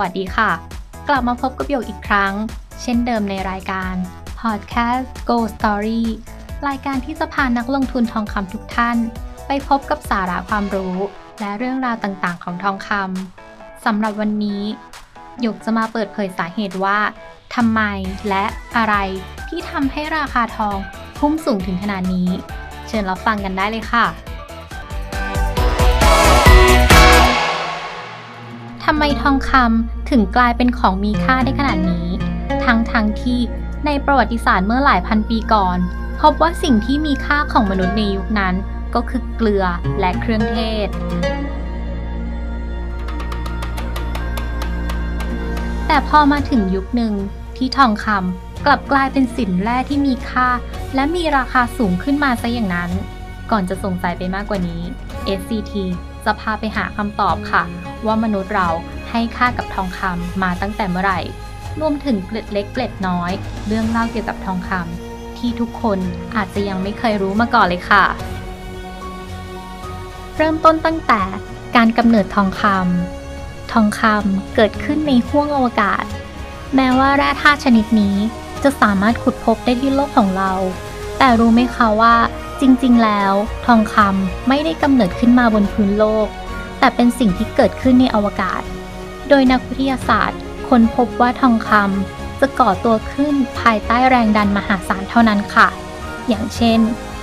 วัสดีค่ะ กลับมาพบกับโยกอีกครั้ง เช่นเดิมในรายการ Podcast Go Story รายการที่จะพานักลงทุนทองคำทุกท่าน ไปพบกับสาระความรู้ และเรื่องราวต่างๆ ของทองคำสำหรับวันนี้หยกจะมาเปิดเผยสาเหตุว่าทำไมและอะไรที่ทำให้ราคาทองพุ่งสูงถึงขนาดนี้ เชิญรับฟังกันได้เลยค่ะ ทำไมทองคำถึงกลายเป็นของมีค่าได้ขนาดนี้ ทั้งทั้งที่ในประวัติศาสตร์เมื่อหลายพันปีก่อน พบว่าสิ่งที่มีค่าของมนุษย์ในยุคนั้นก็คือเกลือและเครื่องเทศ แต่พอมาถึงยุคหนึ่งที่ทองคำกลับกลายเป็นสินแร่ที่มีค่า และมีราคาสูงขึ้นมาซะอย่างนั้น ก่อนจะสงสัยไปมากกว่านี้ SCT จะพาไปหาคำตอบค่ะ ว่ามนุษย์เราให้ค่ากับทองคำมาตั้งแต่เมื่อไหร่ รวมถึงเกล็ดเล็กเกล็ดน้อย เรื่องเล่าเกี่ยวกับทองคำที่ทุกคนอาจจะยังไม่เคยรู้มาก่อนเลยค่ะ เริ่มต้นตั้งแต่การกำเนิดทองคำทองคำเกิดขึ้นในห้วงอวกาศ แม้ว่าแร่ธาตุชนิดนี้จะสามารถขุดพบได้ที่โลกของเรา แต่รู้ไหมคะว่าจริงๆ แล้ว ทองคำไม่ได้กำเนิดขึ้นมาบนพื้นโลก แต่เป็นสิ่งที่เกิดขึ้นในอวกาศ โดยนักวิทยาศาสตร์ ค้นพบว่าทองคำจะก่อตัวขึ้นภายใต้แรงดันมหาศาลเท่านั้นค่ะ อย่างเช่น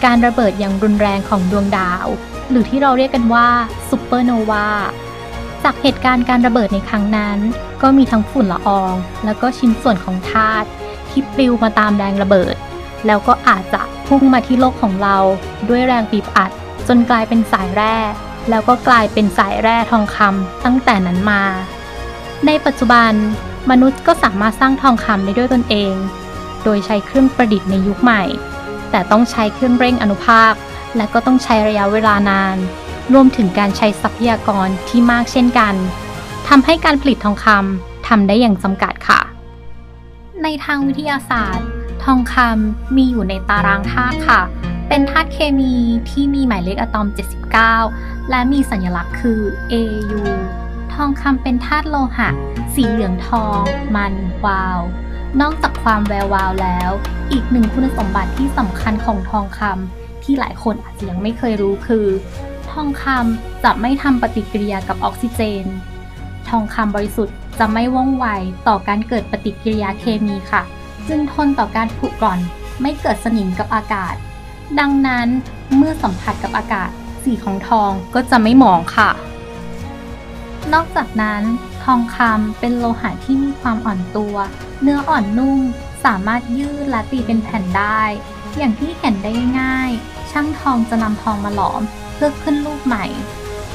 การระเบิดอย่างรุนแรงของดวงดาว หรือที่เราเรียกกันว่าซูเปอร์โนวาจากเหตุการณ์การระเบิดในครั้งนั้น ก็มีทั้งฝุ่นละออง แล้วก็ชิ้นส่วนของธาตุที่ปลิวมาตามแรงระเบิด แล้วก็อาจจะพุ่งมาที่โลกของเราด้วยแรงบีบอัด จนกลายเป็นสายแร่ แล้วก็กลายเป็นสายแร่ทองคำตั้งแต่นั้นมา ในปัจจุบันมนุษย์ก็สามารถสร้างทองคำได้ด้วยตนเอง โดยใช้เครื่องประดิษฐ์ในยุคใหม่ แต่ต้องใช้เครื่องเร่งอนุภาค และก็ต้องใช้ระยะเวลานาน รวมถึงการใช้ทรัพยากรที่มากเช่นกันทำให้การผลิตทองคำทำได้อย่างจำกัดค่ะ ในทางวิทยาศาสตร์ ทองคำมีอยู่ในตารางธาตุค่ะ เป็นธาตุเคมีที่มีหมายเลขอะตอม 79 และมีสัญลักษณ์คือ Au ทองคำเป็นธาตุโลหะ สีเหลืองทอง มันวาว นอกจากความแวววาวแล้ว อีกหนึ่งคุณสมบัติที่สำคัญของทองคำที่หลายคนอาจจะยังไม่เคยรู้คือ ทองคำจะไม่ทำปฏิกิริยากับออกซิเจน ทองคำบริสุทธิ์จะไม่ว่องไวต่อการเกิดปฏิกิริยาเคมีค่ะ จึงทนต่อการผุกร่อน ไม่เกิดสนิมกับอากาศ ดังนั้นเมื่อสัมผัสกับอากาศสีของทองก็จะไม่หมองค่ะ นอกจากนั้นทองคำเป็นโลหะที่มีความอ่อนตัว เนื้ออ่อนนุ่มสามารถยืดและตีเป็นแผ่นได้ อย่างที่เห็นได้ง่าย ช่างทองจะนำทองมาหลอมเพื่อขึ้นรูปใหม่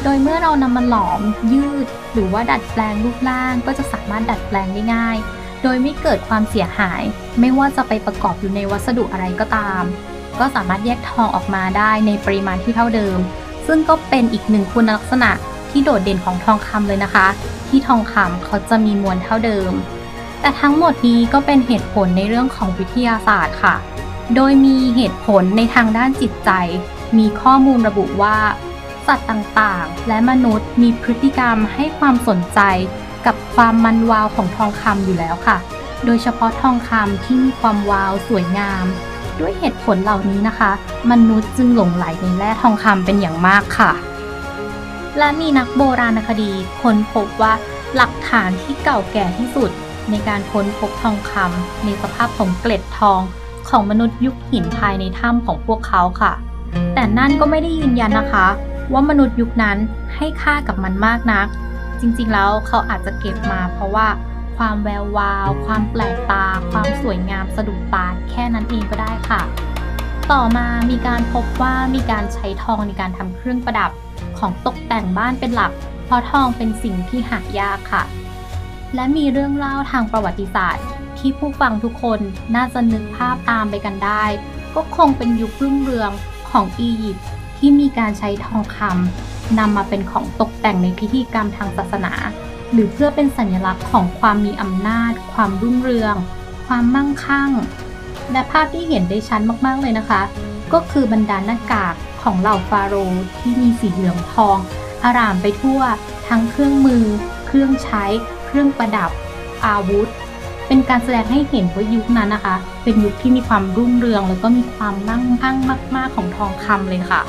โดยเมื่อเรานำมาหลอม ยืด หรือว่าดัดแปลงรูปร่างก็จะสามารถดัดแปลงได้ง่าย โดยไม่เกิดความเสียหาย ไม่ว่าจะไปประกอบอยู่ในวัสดุอะไรก็ตาม ก็สามารถแยกทองออกมาได้ในปริมาณที่เท่าเดิม ซึ่งก็เป็นอีกหนึ่งคุณลักษณะที่โดดเด่นของทองคำเลยนะคะ ที่ทองคำเขาจะมีมวลเท่าเดิม แต่ทั้งหมดนี้ก็เป็นเหตุผลในเรื่องของวิทยาศาสตร์ค่ะ โดยมีเหตุผลในทางด้านจิตใจ มีข้อมูลระบุว่า สัตว์ต่างๆ และมนุษย์มีพฤติกรรมให้ความสนใจกับความมันวาวของทองคำอยู่แล้วค่ะ โดยเฉพาะทองคำที่มีความวาวสวยงาม ด้วยเหตุผลเหล่านี้นะคะ มนุษย์จึงหลงไหลในแร่ทองคำเป็นอย่างมากค่ะ และมีนักโบราณคดีค้นพบว่าหลักฐานที่เก่าแก่ที่สุดในการค้นพบทองคำในสภาพของเกล็ดทองของมนุษย์ยุคหินภายในถ้ำของพวกเขาค่ะ แต่นั่นก็ไม่ได้ยืนยันนะคะ ว่ามนุษย์ยุคนั้นให้ค่ากับมันมากนัก จริงๆแล้วเขาอาจจะเก็บมาเพราะว่า ความแวววาว ความแปลกตา ความสวยงามสะดุดตาแค่นั้นเองก็ได้ค่ะ ต่อมามีการพบว่ามีการใช้ทองในการทำเครื่องประดับของตกแต่งบ้านเป็นหลัก เพราะทองเป็นสิ่งที่หายากค่ะ และมีเรื่องเล่าทางประวัติศาสตร์ ที่ผู้ฟังทุกคนน่าจะนึกภาพตามไปกันได้ ก็คงเป็นยุครุ่งเรืองของอียิปต์ที่มีการใช้ทองคำนำมาเป็นของตกแต่งในพิธีกรรมทางศาสนา หรือเพื่อเป็นสัญลักษณ์ของความมีอำนาจ ความรุ่งเรือง ความมั่งคั่ง และภาพที่เห็นได้ชัดมากๆเลยนะคะ ก็คือบรรดาหน้ากากของเหล่าฟาโรห์ที่มีสีเหลืองทอง อารามไปทั่ว ทั้งเครื่องมือ เครื่องใช้ เครื่องประดับ อาวุธ เป็นการแสดงให้เห็นว่ายุคนั้นนะคะ เป็นยุคที่มีความรุ่งเรือง แล้วก็มีความมั่งคั่งมาก ๆ ของทองคำเลยค่ะ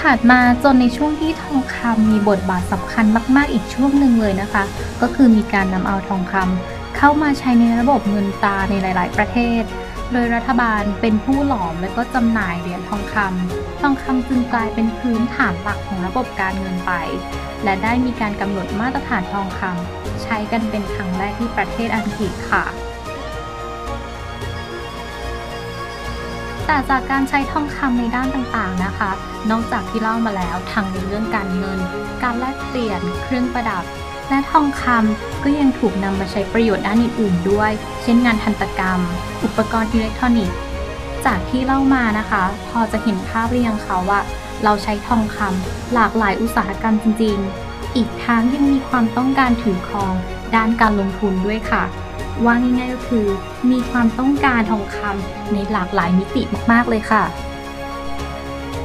ถัดมาจนในช่วงที่ทองคำมีบทบาทสำคัญมาก ๆ อีกช่วงหนึ่งเลยนะคะ ก็คือมีการนำเอาทองคำเข้ามาใช้ในระบบเงินตราในหลาย ๆ ประเทศ โดยรัฐบาลเป็นผู้หลอมและก็จำหน่ายเหรียญทองคำทองคำจึงกลายเป็นพื้นฐานหลักของระบบการเงินไป และได้มีการกำหนดมาตรฐานทองคำใช้กันเป็นครั้งแรกที่ประเทศอังกฤษค่ะ แต่จากการใช้ทองคำในด้านต่างๆนะคะ นอกจากที่เล่ามาแล้วทั้งในเรื่องการเงิน การแลกเปลี่ยน เครื่องประดับ และทองคำก็ยังถูกนำมาใช้ประโยชน์ด้านอื่นๆด้วย เช่นงานทันตกรรม อุปกรณ์อิเล็กทรอนิกส์ จากที่เล่ามานะคะ พอจะเห็นภาพหรือยังคะว่า เราใช้ทองคำหลากหลายอุตสาหกรรมจริง ๆ อีกทั้งยังมีความต้องการถือครองด้านการลงทุนด้วยค่ะ ว่าง่ายๆก็คือ มีความต้องการทองคำในหลากหลายมิติมากๆเลยค่ะ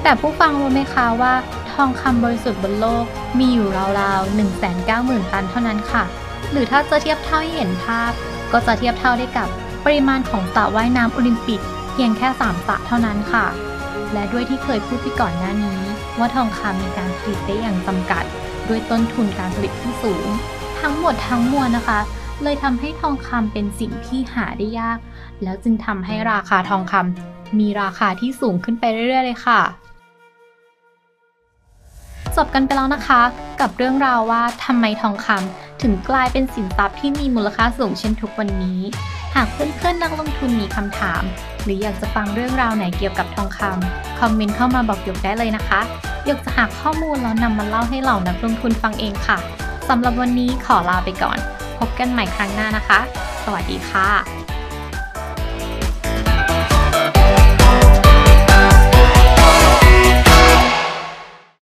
แต่ผู้ฟังรู้ไหมคะว่าทองคำบริสุทธิ์บนโลกมีอยู่ราวๆ 190,000 ตันเท่านั้นค่ะ หรือถ้าจะเทียบเท่าให้เห็นภาพ ก็จะเทียบเท่าได้กับปริมาณของสระว่ายน้ำโอลิมปิกเพียงแค่ 3 สระเท่านั้นค่ะ และด้วยที่เคยพูดไปก่อนหน้านี้ ว่าทองคำมีการผลิตได้อย่างจำกัด ด้วยต้นทุนการผลิตที่สูง ทั้งหมดทั้งมวลนะคะ เลยทำให้ทองคำเป็นสิ่งที่หาได้ยาก แล้วจึงทำให้ราคาทองคำมีราคาที่สูงขึ้นไปเรื่อยๆเลยค่ะจบกันไปแล้วนะคะ กับเรื่องราวว่าทำไมทองคำถึงกลายเป็นสินทรัพย์ที่มีมูลค่าสูงเช่นทุกวันนี้ หากเพื่อนๆนักลงทุนมีคำถาม หรืออยากจะฟังเรื่องราวไหนเกี่ยวกับทองคำคอมเมนต์เข้ามาบอกหยกได้เลยนะคะหยกจะหาข้อมูลแล้วนำมาเล่าให้เหล่านักลงทุนฟังเองค่ะสำหรับวันนี้ขอลาไปก่อน พบกันใหม่ครั้งหน้านะคะ สวัสดีค่ะ